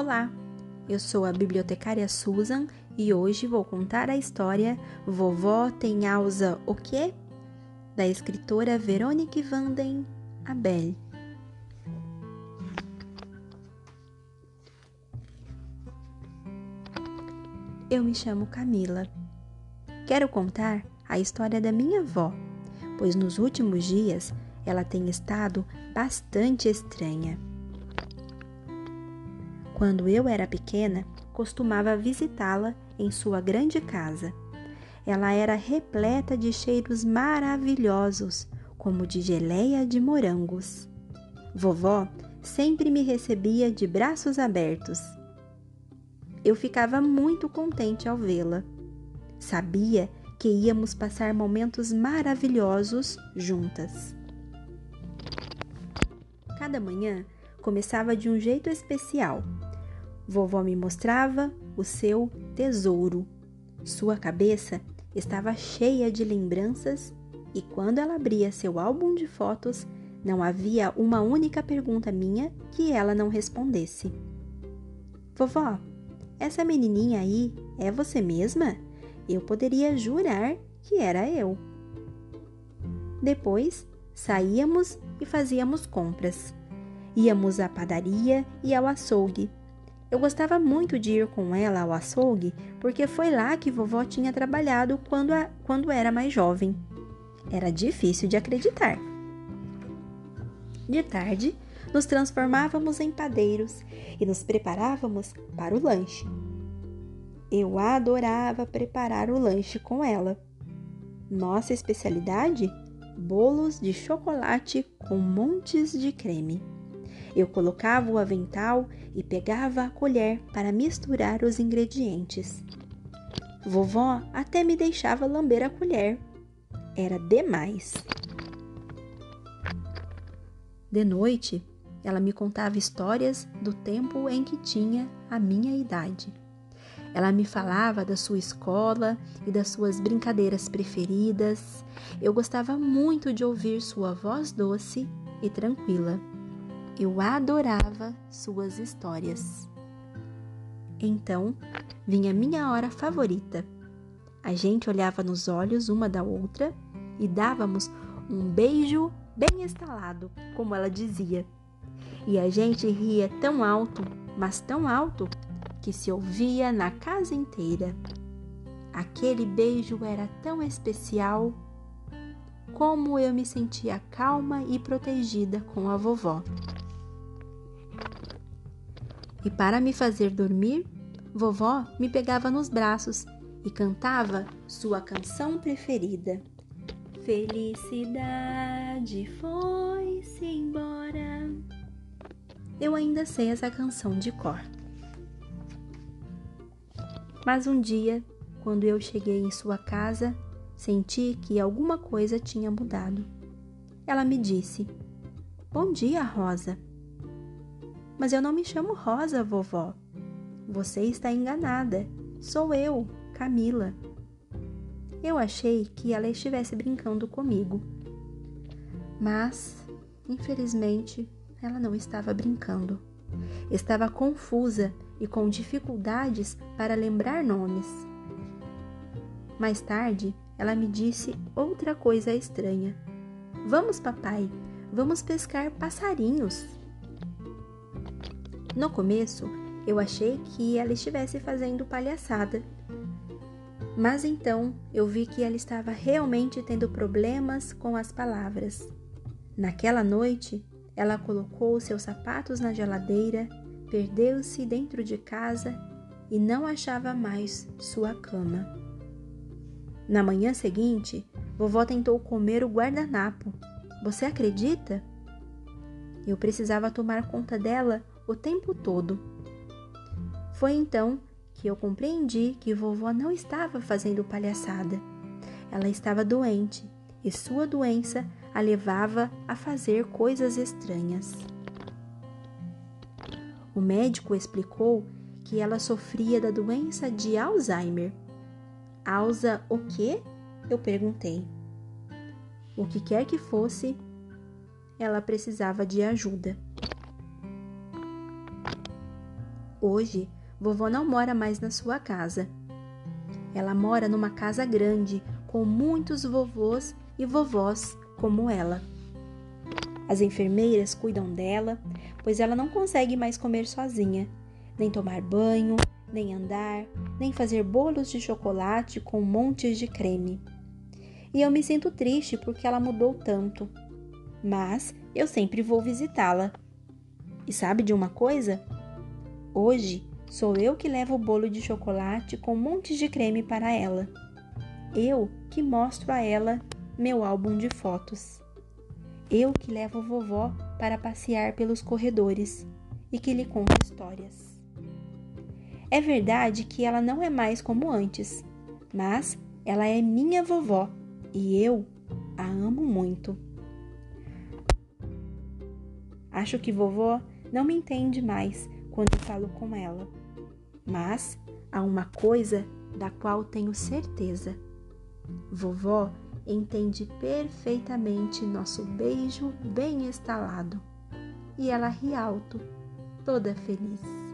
Olá, eu sou a bibliotecária Susan e hoje vou contar a história Vovó tem Alza o quê? Da escritora Veronique Vanden Abel. Eu me chamo Camila. Quero contar a história da minha avó, pois nos últimos dias ela tem estado bastante estranha. Quando eu era pequena, costumava visitá-la em sua grande casa. Ela era repleta de cheiros maravilhosos, como de geleia de morangos. Vovó sempre me recebia de braços abertos. Eu ficava muito contente ao vê-la. Sabia que íamos passar momentos maravilhosos juntas. Cada manhã começava de um jeito especial. Vovó me mostrava o seu tesouro. Sua cabeça estava cheia de lembranças e quando ela abria seu álbum de fotos, não havia uma única pergunta minha que ela não respondesse. Vovó, essa menininha aí é você mesma? Eu poderia jurar que era eu. Depois saíamos e fazíamos compras. Íamos à padaria e ao açougue eu gostava muito de ir com ela ao açougue porque foi lá que vovó tinha trabalhado quando, a, quando era mais jovem. Era difícil de acreditar. De tarde, nos transformávamos em padeiros e nos preparávamos para o lanche. Eu adorava preparar o lanche com ela. Nossa especialidade? Bolos de chocolate com montes de creme. Eu colocava o avental e pegava a colher para misturar os ingredientes. Vovó até me deixava lamber a colher. Era demais. De noite, ela me contava histórias do tempo em que tinha a minha idade. Ela me falava da sua escola e das suas brincadeiras preferidas. Eu gostava muito de ouvir sua voz doce e tranquila. Eu adorava suas histórias. Então vinha minha hora favorita. A gente olhava nos olhos uma da outra e dávamos um beijo bem estalado, como ela dizia. E a gente ria tão alto, mas tão alto, que se ouvia na casa inteira. Aquele beijo era tão especial. Como eu me sentia calma e protegida com a vovó. E para me fazer dormir, vovó me pegava nos braços e cantava sua canção preferida. Felicidade foi-se embora. Eu ainda sei essa canção de cor. Mas um dia, quando eu cheguei em sua casa, senti que alguma coisa tinha mudado. Ela me disse: Bom dia, Rosa. Mas eu não me chamo Rosa, vovó. Você está enganada. Sou eu, Camila. Eu achei que ela estivesse brincando comigo. Mas, infelizmente, ela não estava brincando. Estava confusa e com dificuldades para lembrar nomes. Mais tarde, ela me disse outra coisa estranha. Vamos, papai, vamos pescar passarinhos. No começo, eu achei que ela estivesse fazendo palhaçada. Mas então eu vi que ela estava realmente tendo problemas com as palavras. Naquela noite, ela colocou seus sapatos na geladeira, perdeu-se dentro de casa e não achava mais sua cama. Na manhã seguinte, vovó tentou comer o guardanapo. Você acredita? Eu precisava tomar conta dela o tempo todo. Foi então que eu compreendi que vovó não estava fazendo palhaçada. Ela estava doente e sua doença a levava a fazer coisas estranhas. O médico explicou que ela sofria da doença de Alzheimer. Alza o quê? Eu perguntei. O que quer que fosse, ela precisava de ajuda. Hoje, vovó não mora mais na sua casa. Ela mora numa casa grande, com muitos vovôs e vovós como ela. As enfermeiras cuidam dela, pois ela não consegue mais comer sozinha, nem tomar banho, nem andar, nem fazer bolos de chocolate com montes de creme. E eu me sinto triste porque ela mudou tanto. Mas eu sempre vou visitá-la. E sabe de uma coisa? Hoje sou eu que levo o bolo de chocolate com montes de creme para ela. Eu que mostro a ela meu álbum de fotos. Eu que levo vovó para passear pelos corredores e que lhe conto histórias. É verdade que ela não é mais como antes, mas ela é minha vovó e eu a amo muito. Acho que vovó não me entende mais quando falo com ela, mas há uma coisa da qual tenho certeza. Vovó entende perfeitamente nosso beijo bem estalado e ela ri alto, toda feliz.